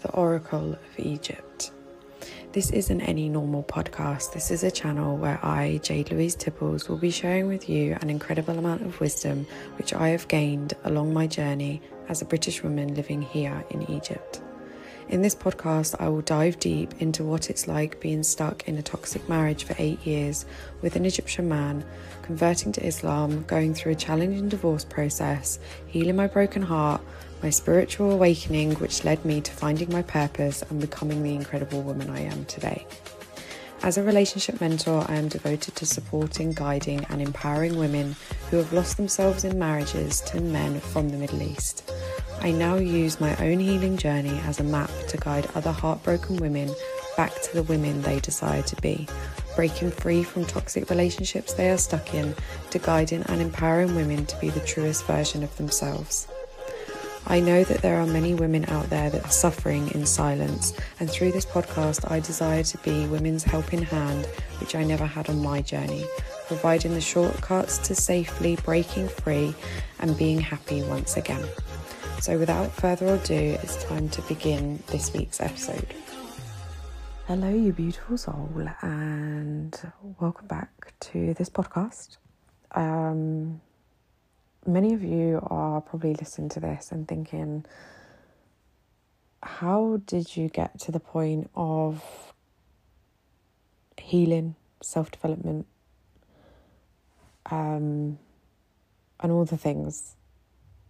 the Oracle of Egypt. This isn't any normal podcast. This is a channel where I, Jade Louise Tibbles, will be sharing with you an incredible amount of wisdom which I have gained along my journey as a British woman living here in Egypt. In this podcast, I will dive deep into what it's like being stuck in a toxic marriage for eight years with an Egyptian man, converting to Islam, going through a challenging divorce process, healing my broken heart, my spiritual awakening, which led me to finding my purpose and becoming the incredible woman I am today. As a relationship mentor, I am devoted to supporting, guiding, and empowering women who have lost themselves in marriages to men from the Middle East. I now use my own healing journey as a map to guide other heartbroken women back to the women they desire to be, breaking free from toxic relationships they are stuck in, to guiding and empowering women to be the truest version of themselves. I know that there are many women out there that are suffering in silence, and through this podcast, I desire to be women's helping hand, which I never had on my journey, providing the shortcuts to safely breaking free and being happy once again. So, without further ado, it's time to begin this week's episode. Hello, you beautiful soul, and welcome back to this podcast. Um, many of you are probably listening to this and thinking, how did you get to the point of healing, self development, um, and all the things?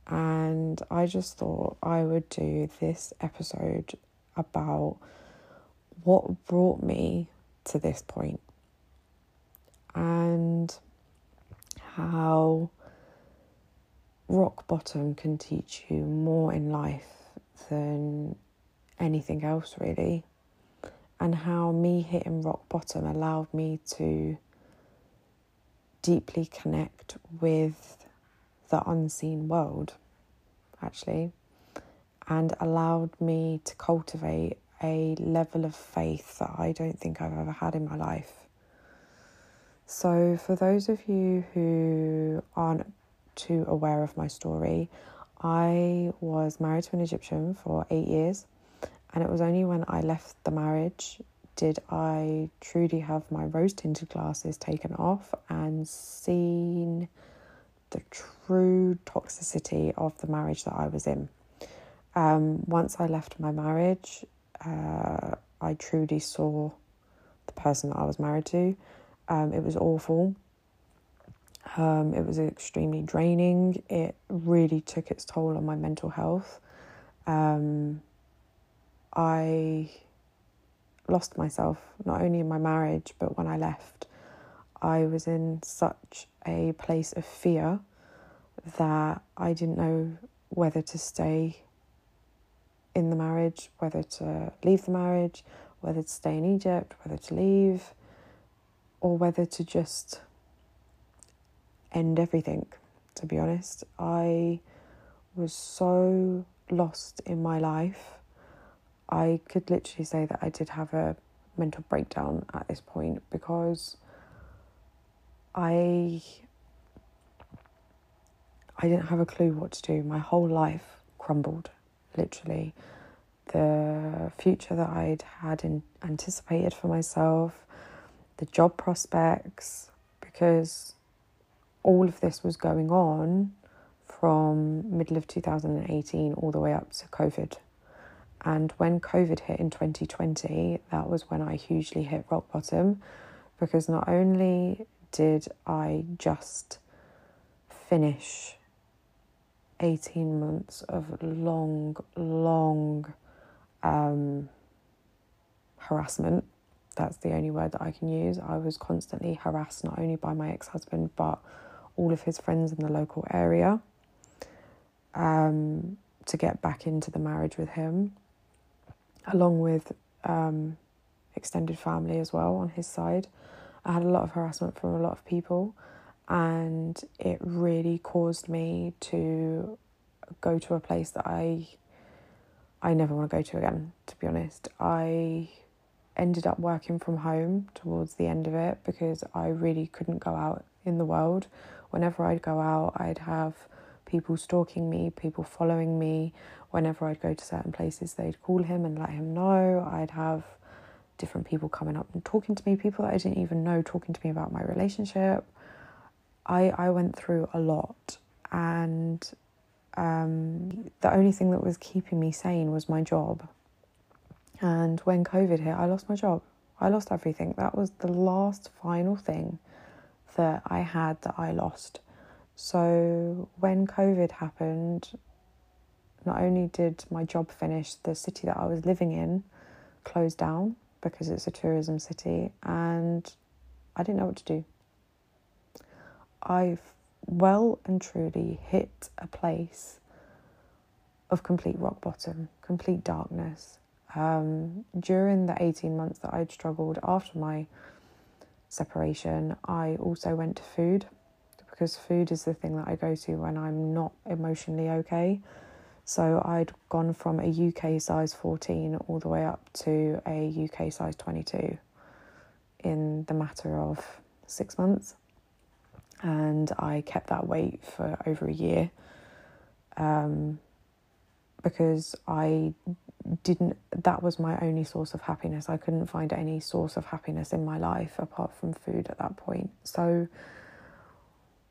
And I just thought I would do this episode about what brought me to this point and how rock bottom can teach you more in life than anything else, really, and how me hitting rock bottom allowed me to deeply connect with the unseen world, actually, and allowed me to cultivate a level of faith that I don't think I've ever had in my life. So, for those of you who aren't too aware of my story, I was married to an Egyptian for eight years, and it was only when I left the marriage did I truly have my rose tinted glasses taken off and seen the true toxicity of the marriage that I was in. Um, once I left my marriage, uh, I truly saw the person that I was married to. Um, it was awful. Um, it was extremely draining. It really took its toll on my mental health. Um, I lost myself, not only in my marriage, but when I left. I was in such a place of fear that I didn't know whether to stay in the marriage, whether to leave the marriage, whether to stay in Egypt, whether to leave, or whether to just end everything. To be honest, I was so lost in my life. I could literally say that I did have a mental breakdown at this point because I I didn't have a clue what to do. My whole life crumbled, literally. The future that I'd had in, anticipated for myself, the job prospects, because all of this was going on from middle of 2018 all the way up to COVID. And when COVID hit in 2020, that was when I hugely hit rock bottom because not only did I just finish 18 months of long, long um, harassment. That's the only word that I can use. I was constantly harassed not only by my ex husband but all of his friends in the local area um, to get back into the marriage with him, along with um, extended family as well on his side. I had a lot of harassment from a lot of people, and it really caused me to go to a place that I I never want to go to again, to be honest. I ended up working from home towards the end of it because I really couldn't go out in the world. Whenever I'd go out, I'd have people stalking me, people following me, whenever I'd go to certain places, they'd call him and let him know. I'd have different people coming up and talking to me, people that I didn't even know talking to me about my relationship. I I went through a lot and um, the only thing that was keeping me sane was my job. And when COVID hit, I lost my job. I lost everything. That was the last final thing that I had that I lost. So when COVID happened, not only did my job finish, the city that I was living in closed down because it's a tourism city, and I didn't know what to do. I've well and truly hit a place of complete rock bottom, complete darkness. Um, during the 18 months that I'd struggled after my separation, I also went to food because food is the thing that I go to when I'm not emotionally okay. So I'd gone from a UK size 14 all the way up to a UK size 22 in the matter of six months. And I kept that weight for over a year um, because I didn't, that was my only source of happiness. I couldn't find any source of happiness in my life apart from food at that point. So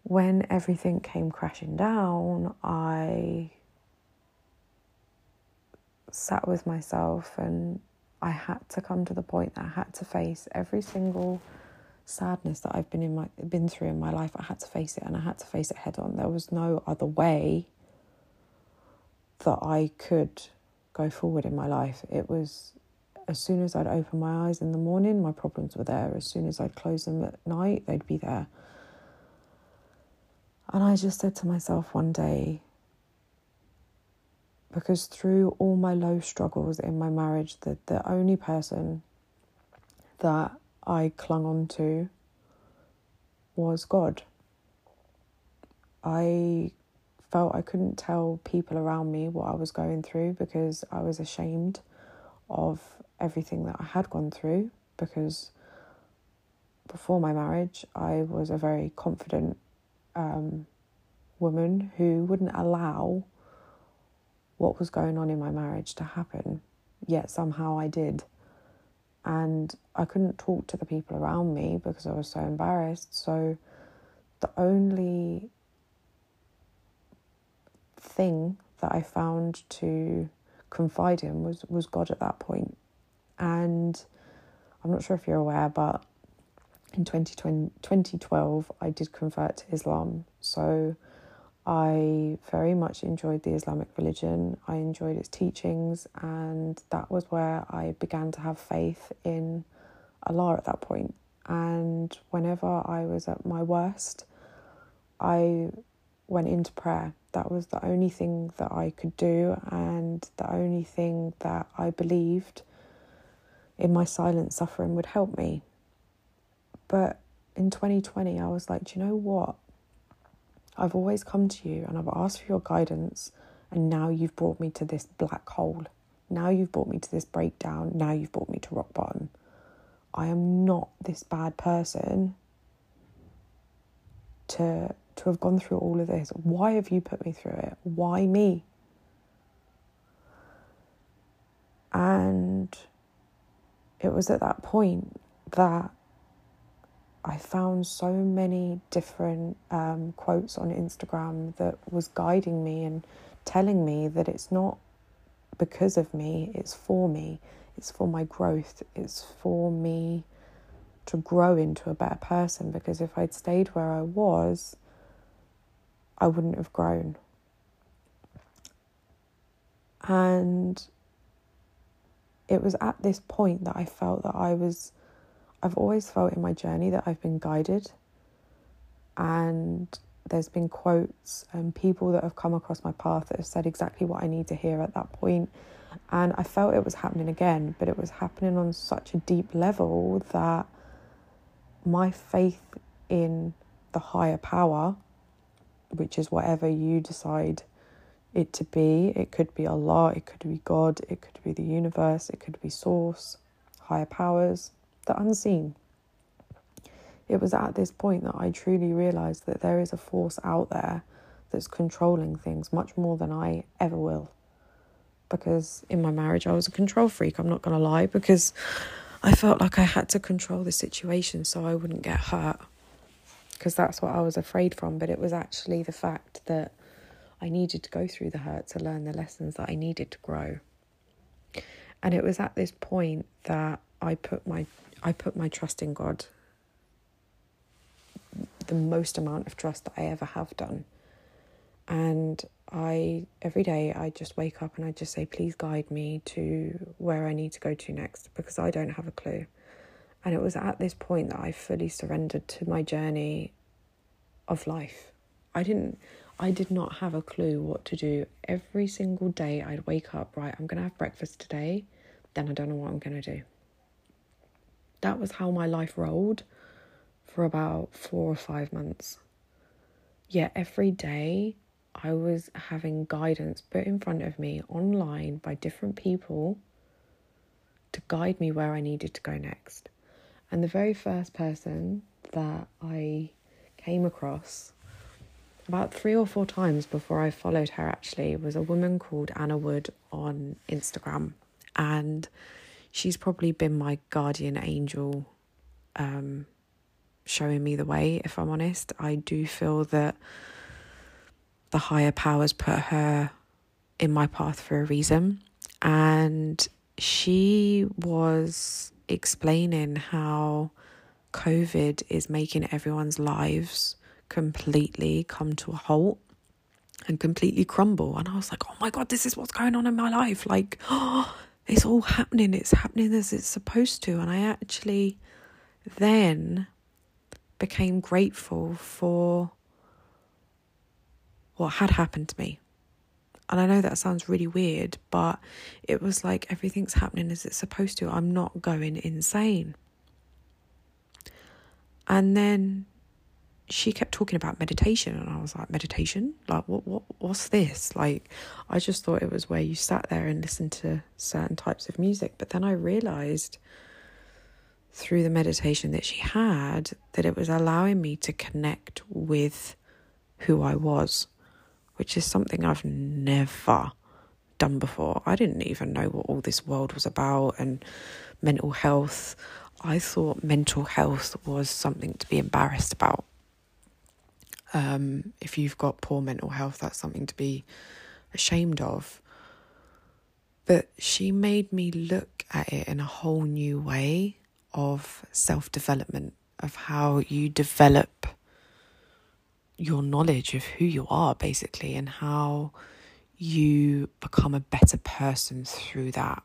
when everything came crashing down, I sat with myself and I had to come to the point that I had to face every single sadness that I've been in my been through in my life. I had to face it and I had to face it head on. There was no other way that I could go forward in my life. It was as soon as I'd open my eyes in the morning, my problems were there. As soon as I'd close them at night, they'd be there. And I just said to myself one day, because through all my low struggles in my marriage, the, the only person that I clung on to was God. I felt I couldn't tell people around me what I was going through because I was ashamed of everything that I had gone through because before my marriage I was a very confident um, woman who wouldn't allow what was going on in my marriage to happen, yet somehow I did. And I couldn't talk to the people around me because I was so embarrassed. So the only thing that I found to confide in was, was God at that point. And I'm not sure if you're aware, but in 2020, 2012, I did convert to Islam. So I very much enjoyed the Islamic religion. I enjoyed its teachings, and that was where I began to have faith in Allah at that point. And whenever I was at my worst, I went into prayer. That was the only thing that I could do, and the only thing that I believed in my silent suffering would help me. But in 2020, I was like, do you know what? I've always come to you and I've asked for your guidance, and now you've brought me to this black hole. Now you've brought me to this breakdown. Now you've brought me to rock bottom. I am not this bad person to to have gone through all of this. Why have you put me through it? Why me? And it was at that point that I found so many different um, quotes on Instagram that was guiding me and telling me that it's not because of me, it's for me, it's for my growth, it's for me to grow into a better person. Because if I'd stayed where I was, I wouldn't have grown. And it was at this point that I felt that I was I've always felt in my journey that I've been guided, and there's been quotes and people that have come across my path that have said exactly what I need to hear at that point. And I felt it was happening again, but it was happening on such a deep level that my faith in the higher power, which is whatever you decide it to be, it could be Allah, it could be God, it could be the universe, it could be Source, higher powers, the unseen. It was at this point that I truly realised that there is a force out there that's controlling things much more than I ever will. because in my marriage I was a control freak. I'm not going to lie because I felt like I had to control the situation so I wouldn't get hurt because that's what I was afraid from. But it was actually the fact that I needed to go through the hurt to learn the lessons that I needed to grow. And it was at this point that I put my I put my trust in God. The most amount of trust that I ever have done. And I every day I just wake up and I just say, please guide me to where I need to go to next because I don't have a clue. And it was at this point that I fully surrendered to my journey of life. I didn't I did not have a clue what to do. Every single day I'd wake up, right, I'm gonna have breakfast today, then I don't know what I'm gonna do. That was how my life rolled for about four or five months. Yet every day I was having guidance put in front of me online by different people to guide me where I needed to go next. And the very first person that I came across about three or four times before I followed her actually was a woman called Anna Wood on Instagram. And she's probably been my guardian angel, um, showing me the way, if I'm honest. I do feel that the higher powers put her in my path for a reason. And she was explaining how COVID is making everyone's lives completely come to a halt and completely crumble. And I was like, oh my God, this is what's going on in my life. Like, oh, it's all happening. It's happening as it's supposed to. And I actually then became grateful for what had happened to me. And I know that sounds really weird, but it was like everything's happening as it's supposed to. I'm not going insane. And then she kept talking about meditation and I was like, meditation? Like what what what's this? Like I just thought it was where you sat there and listened to certain types of music. But then I realized through the meditation that she had that it was allowing me to connect with who I was which is something I've never done before. I didn't even know what all this world was about and mental health. I thought mental health was something to be embarrassed about. Um, if you've got poor mental health, that's something to be ashamed of. But she made me look at it in a whole new way of self development, of how you develop your knowledge of who you are, basically, and how you become a better person through that.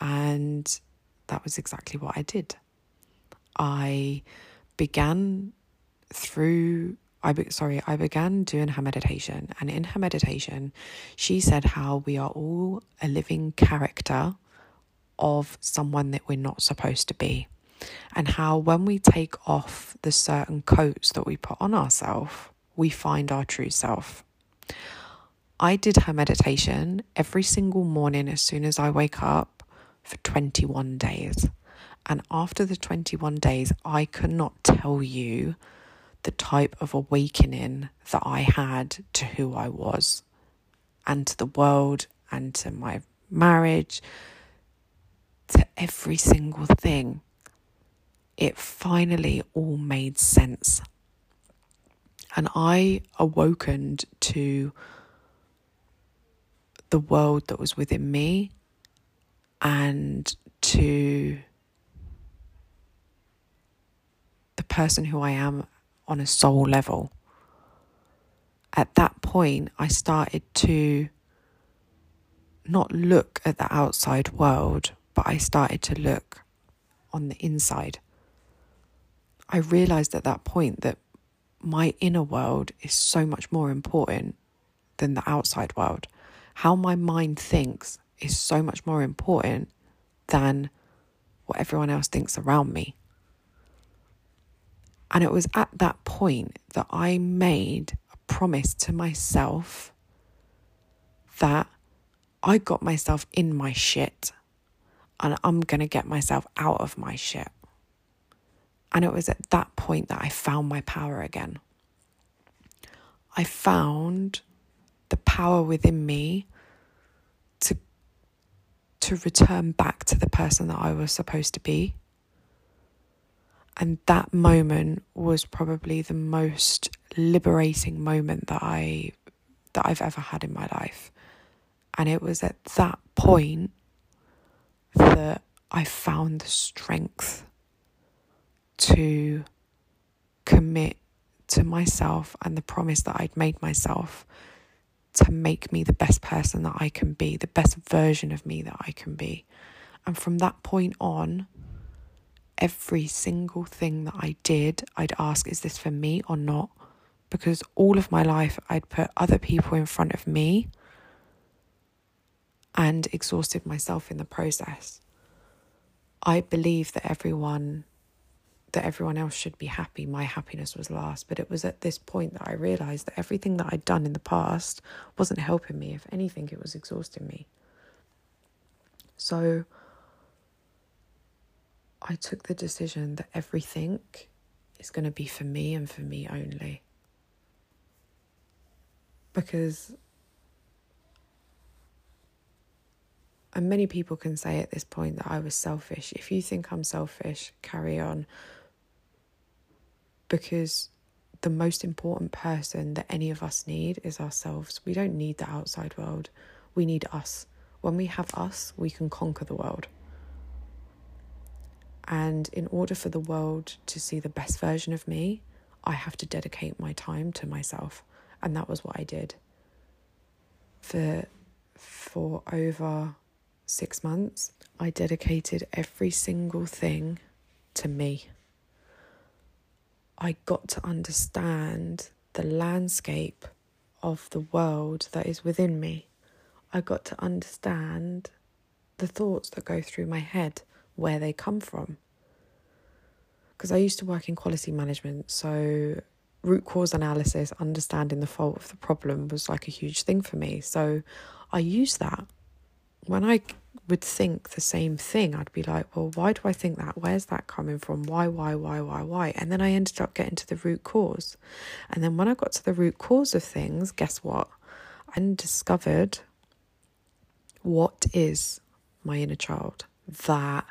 And that was exactly what I did. I began through I be, sorry, I began doing her meditation, and in her meditation, she said how we are all a living character of someone that we're not supposed to be and how when we take off the certain coats that we put on ourselves, we find our true self. I did her meditation every single morning as soon as I wake up for 21 days. And after the 21 days, I could not tell you the type of awakening that I had to who I was and to the world and to my marriage, to every single thing it finally all made sense. And I awokened to the world that was within me and to the person who I am on a soul level. At that point, I started to not look at the outside world, but I started to look on the inside. I realized at that point that my inner world is so much more important than the outside world. How my mind thinks is so much more important than what everyone else thinks around me. And it was at that point that I made a promise to myself that I got myself in my shit and I'm going to get myself out of my shit. And it was at that point that I found my power again. I found the power within me to to return back to the person that I was supposed to be. And that moment was probably the most liberating moment that I that I've ever had in my life. And it was at that point that I found the strength to commit to myself and the promise that I'd made myself to make me the best person that I can be, the best version of me that I can be. And from that point on, every single thing that I did, I'd ask, is this for me or not? Because all of my life, I'd put other people in front of me and exhausted myself in the process. I believe that everyone that everyone else should be happy. My happiness was last. But it was at this point that I realized that everything that I'd done in the past wasn't helping me. If anything, it was exhausting me. So I took the decision that everything is going to be for me and for me only. Because and many people can say at this point that I was selfish. If you think I'm selfish, carry on because the most important person that any of us need is ourselves. We don't need the outside world, we need us. When we have us, we can conquer the world. And in order for the world to see the best version of me, I have to dedicate my time to myself. And that was what I did. For, for over six months, I dedicated every single thing to me. I got to understand the landscape of the world that is within me. I got to understand the thoughts that go through my head, where they come from. Because I used to work in quality management, so root cause analysis, understanding the fault of the problem was like a huge thing for me. So I used that. When I would think the same thing. I'd be like, well, why do I think that? Where's that coming from? Why, why, why, why, why? And then I ended up getting to the root cause. And then when I got to the root cause of things, guess what? I discovered what is my inner child. That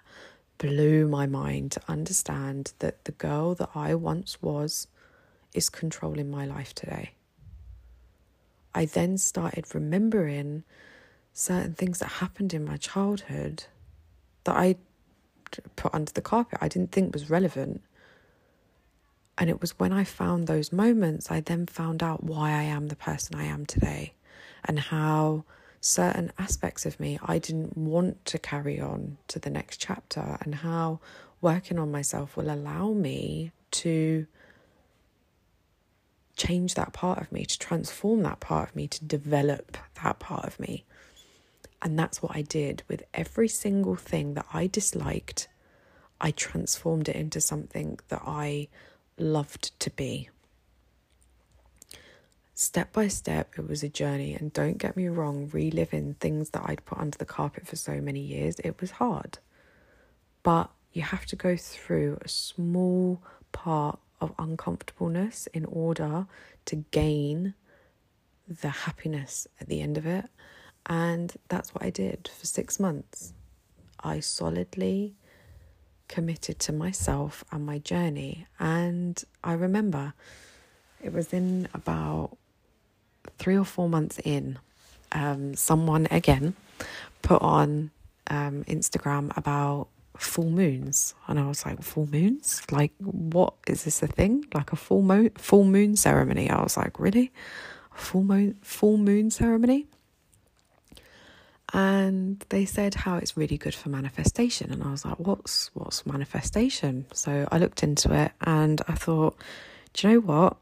blew my mind to understand that the girl that I once was is controlling my life today. I then started remembering certain things that happened in my childhood that I put under the carpet, I didn't think was relevant. And it was when I found those moments, I then found out why I am the person I am today and how certain aspects of me I didn't want to carry on to the next chapter, and how working on myself will allow me to change that part of me, to transform that part of me, to develop that part of me. And that's what I did with every single thing that I disliked. I transformed it into something that I loved to be. Step by step, it was a journey. And don't get me wrong, reliving things that I'd put under the carpet for so many years, it was hard. But you have to go through a small part of uncomfortableness in order to gain the happiness at the end of it. And that's what I did for six months. I solidly committed to myself and my journey. And I remember it was in about three or four months in, um, someone again put on um, Instagram about full moons. And I was like, full moons? Like, what is this a thing? Like a full moon, full moon ceremony? I was like, really? Full moon, full moon ceremony? And they said how it's really good for manifestation. And I was like what's what's manifestation? So I looked into it and I thought do you know what?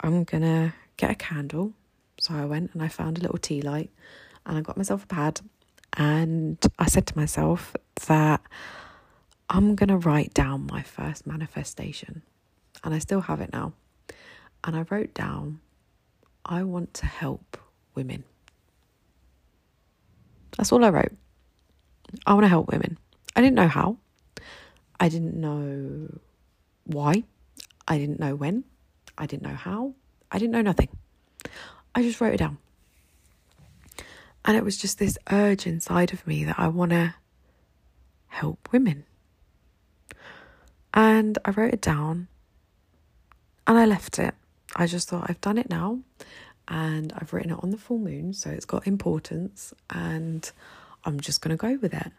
I'm to get a candle. So I went and I found a little tea light and I got myself a pad. And I said to myself that I'm to write down my first manifestation. And I still have it now. And I wrote down I want to help women that's all I wrote. I want to help women. I didn't know how. I didn't know why. I didn't know when. I didn't know how. I didn't know nothing. I just wrote it down. And it was just this urge inside of me that I want to help women. And I wrote it down and I left it. I just thought, I've done it now and I've written it on the full moon, so it's got importance, and I'm just going to go with it.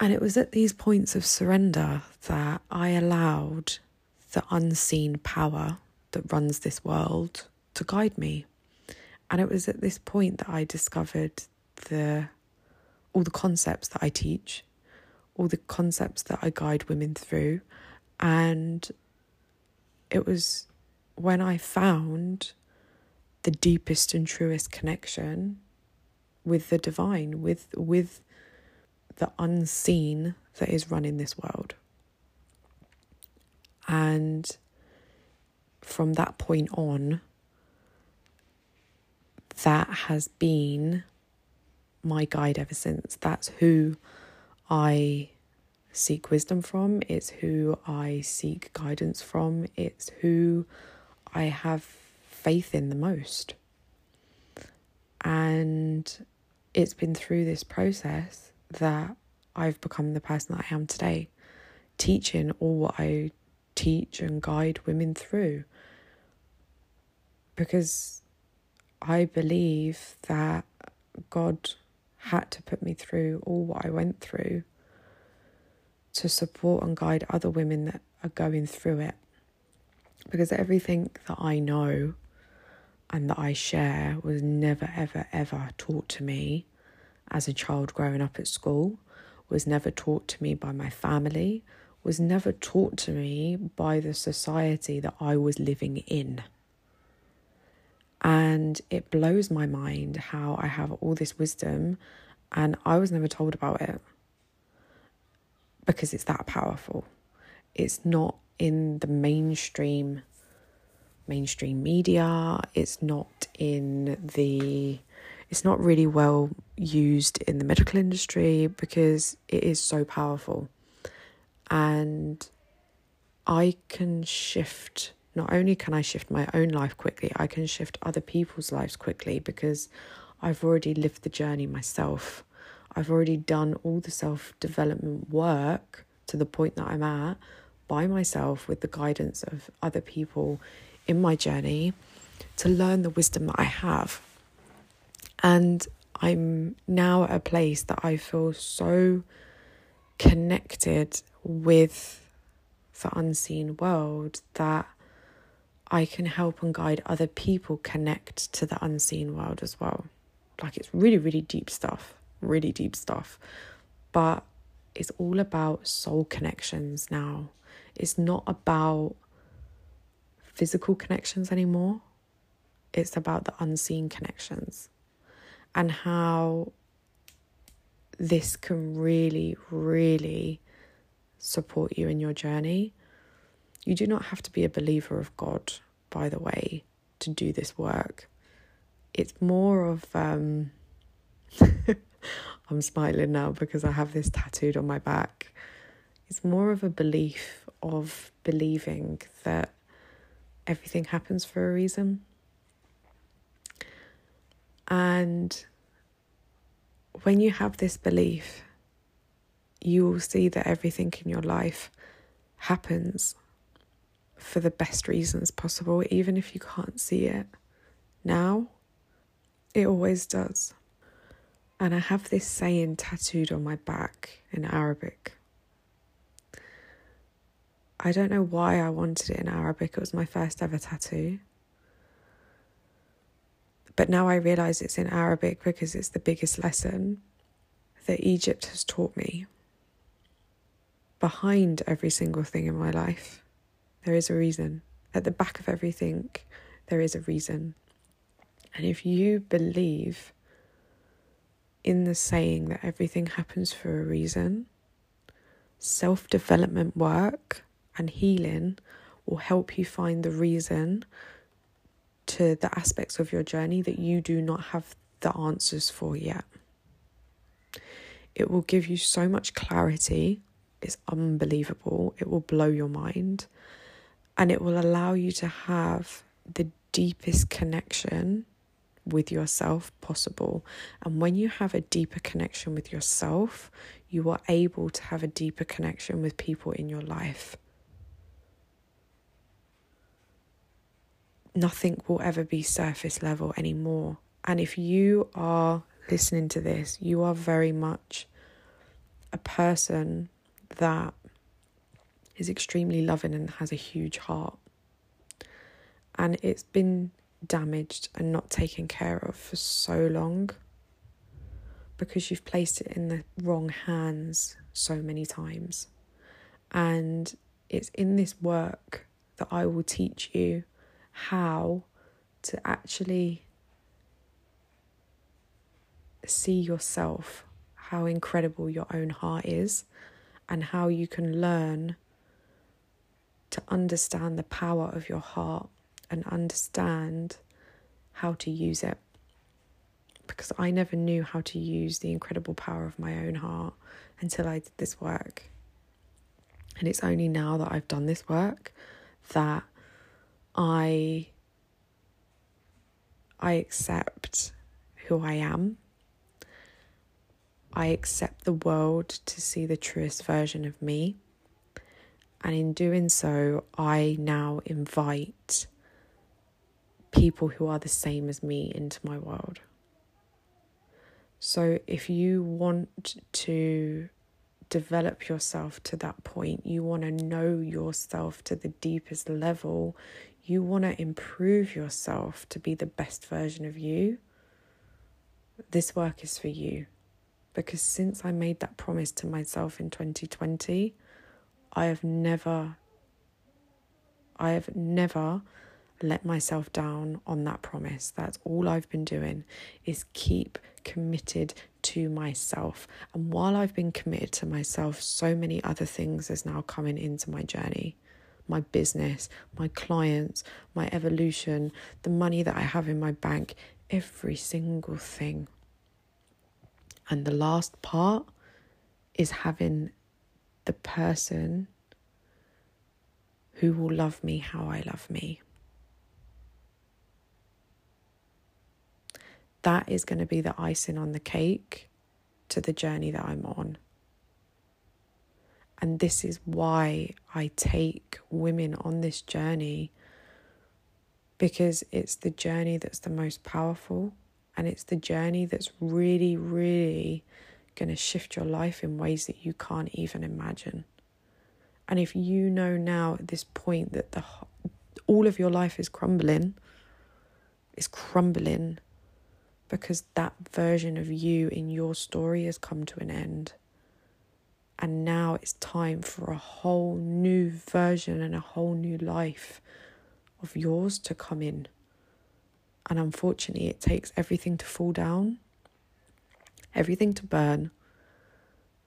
And it was at these points of surrender that I allowed the unseen power that runs this world to guide me. And it was at this point that I discovered the all the concepts that I teach, all the concepts that I guide women through, and it was when I found the deepest and truest connection with the divine, with with the unseen that is running this world. And from that point on, that has been my guide ever since. That's who I seek wisdom from, it's who I seek guidance from, it's who I have faith in the most. And it's been through this process that I've become the person that I am today, teaching all what I teach and guide women through. Because I believe that God had to put me through all what I went through to support and guide other women that are going through it. Because everything that I know and that I share was never, ever, ever taught to me as a child growing up at school, was never taught to me by my family, was never taught to me by the society that I was living in. And it blows my mind how I have all this wisdom and I was never told about it because it's that powerful. It's not in the mainstream mainstream media. It's not in the it's not really well used in the medical industry because it is so powerful. And I can shift, not only can I shift my own life quickly, I can shift other people's lives quickly because I've already lived the journey myself. I've already done all the self development work to the point that I'm at by myself with the guidance of other people in my journey to learn the wisdom that I have. And I'm now at a place that I feel so connected with the unseen world that I can help and guide other people connect to the unseen world as well. Like it's really, really deep stuff, really deep stuff. But it's all about soul connections now. It's not about physical connections anymore. It's about the unseen connections and how this can really, really support you in your journey. You do not have to be a believer of God, by the way, to do this work. It's more of, um, I'm smiling now because I have this tattooed on my back. It's more of a belief of believing that everything happens for a reason. And when you have this belief, you will see that everything in your life happens for the best reasons possible, even if you can't see it now. It always does. And I have this saying tattooed on my back in Arabic I don't know why I wanted it in Arabic. It was my first ever tattoo. But now I realize it's in Arabic because it's the biggest lesson that Egypt has taught me. Behind every single thing in my life, there is a reason. At the back of everything, there is a reason. And if you believe in the saying that everything happens for a reason, self development work and healing will help you find the reason to the aspects of your journey that you do not have the answers for yet. It will give you so much clarity. It's unbelievable. It will blow your mind. And it will allow you to have the deepest connection with yourself possible. And when you have a deeper connection with yourself, you are able to have a deeper connection with people in your life. Nothing will ever be surface level anymore. And if you are listening to this, you are very much a person that is extremely loving and has a huge heart. And it's been damaged and not taken care of for so long because you've placed it in the wrong hands so many times. And it's in this work that I will teach you how to actually see yourself, how incredible your own heart is, and how you can learn to understand the power of your heart and understand how to use it. Because I never knew how to use the incredible power of my own heart until I did this work. And it's only now that I've done this work that I I accept who I am. I accept the world to see the truest version of me. And in doing so, I now invite people who are the same as me into my world. So if you want to develop yourself to that point, you want to know yourself to the deepest level, you want to improve yourself to be the best version of you, this work is for you. Because since I made that promise to myself in 2020, I have never, I have never let myself down on that promise. That's all I've been doing is keep committed to myself. And while I've been committed to myself, so many other things is now coming into my journey. My business, my clients, my evolution, the money that I have in my bank, every single thing. And the last part is having the person who will love me how I love me. that is going to be the icing on the cake to the journey that I'm on. And this is why I take women on this journey because it's the journey that's the most powerful and it's the journey that's really, really going to shift your life in ways that you can't even imagine. And if you know now at this point that the all of your life is crumbling, is crumbling because that version of you in your story has come to an end. And now it's time for a whole new version and a whole new life of yours to come in. And unfortunately, it takes everything to fall down, everything to burn,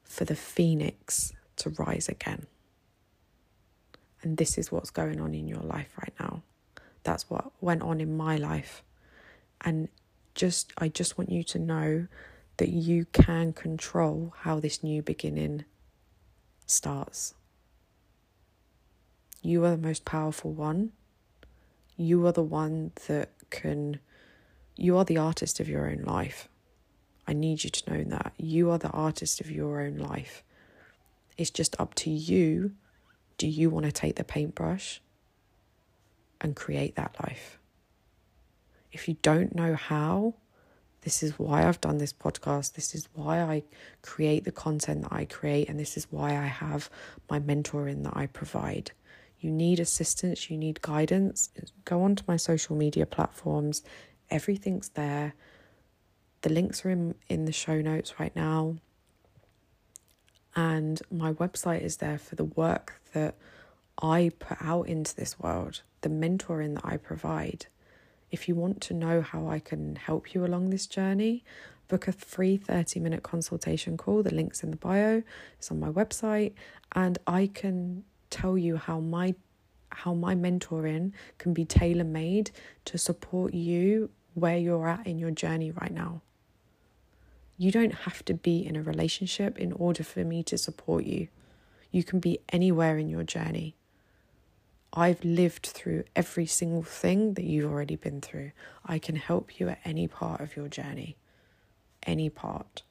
for the phoenix to rise again. And this is what's going on in your life right now. That's what went on in my life. And just I just want you to know that you can control how this new beginning starts. You are the most powerful one. You are the one that can you are the artist of your own life. I need you to know that. You are the artist of your own life. It's just up to you. Do you want to take the paintbrush and create that life? If you don't know how, this is why I've done this podcast. This is why I create the content that I create. And this is why I have my mentoring that I provide. You need assistance, you need guidance. Go onto my social media platforms, everything's there. The links are in, in the show notes right now. And my website is there for the work that I put out into this world, the mentoring that I provide. If you want to know how I can help you along this journey, book a free 30 minute consultation call. The link's in the bio, it's on my website, and I can tell you how my how my mentoring can be tailor made to support you where you're at in your journey right now. You don't have to be in a relationship in order for me to support you. You can be anywhere in your journey. I've lived through every single thing that you've already been through. I can help you at any part of your journey, any part.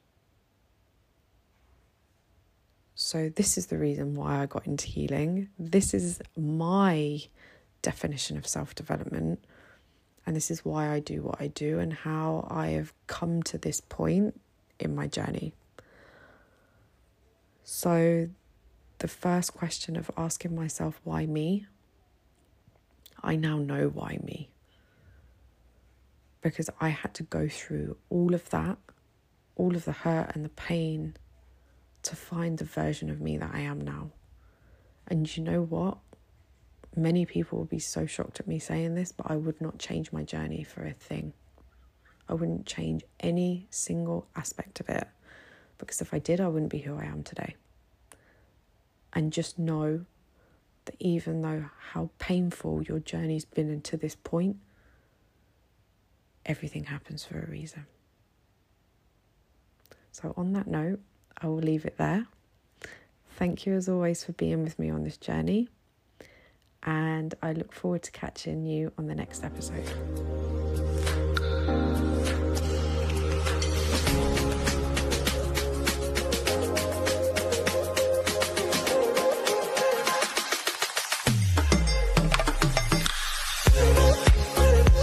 So, this is the reason why I got into healing. This is my definition of self development. And this is why I do what I do and how I have come to this point in my journey. So, the first question of asking myself, why me? I now know why me. Because I had to go through all of that, all of the hurt and the pain to find the version of me that I am now. And you know what? Many people will be so shocked at me saying this, but I would not change my journey for a thing. I wouldn't change any single aspect of it because if I did, I wouldn't be who I am today. And just know that even though how painful your journey's been until this point, everything happens for a reason. So, on that note, I will leave it there. Thank you as always for being with me on this journey, and I look forward to catching you on the next episode.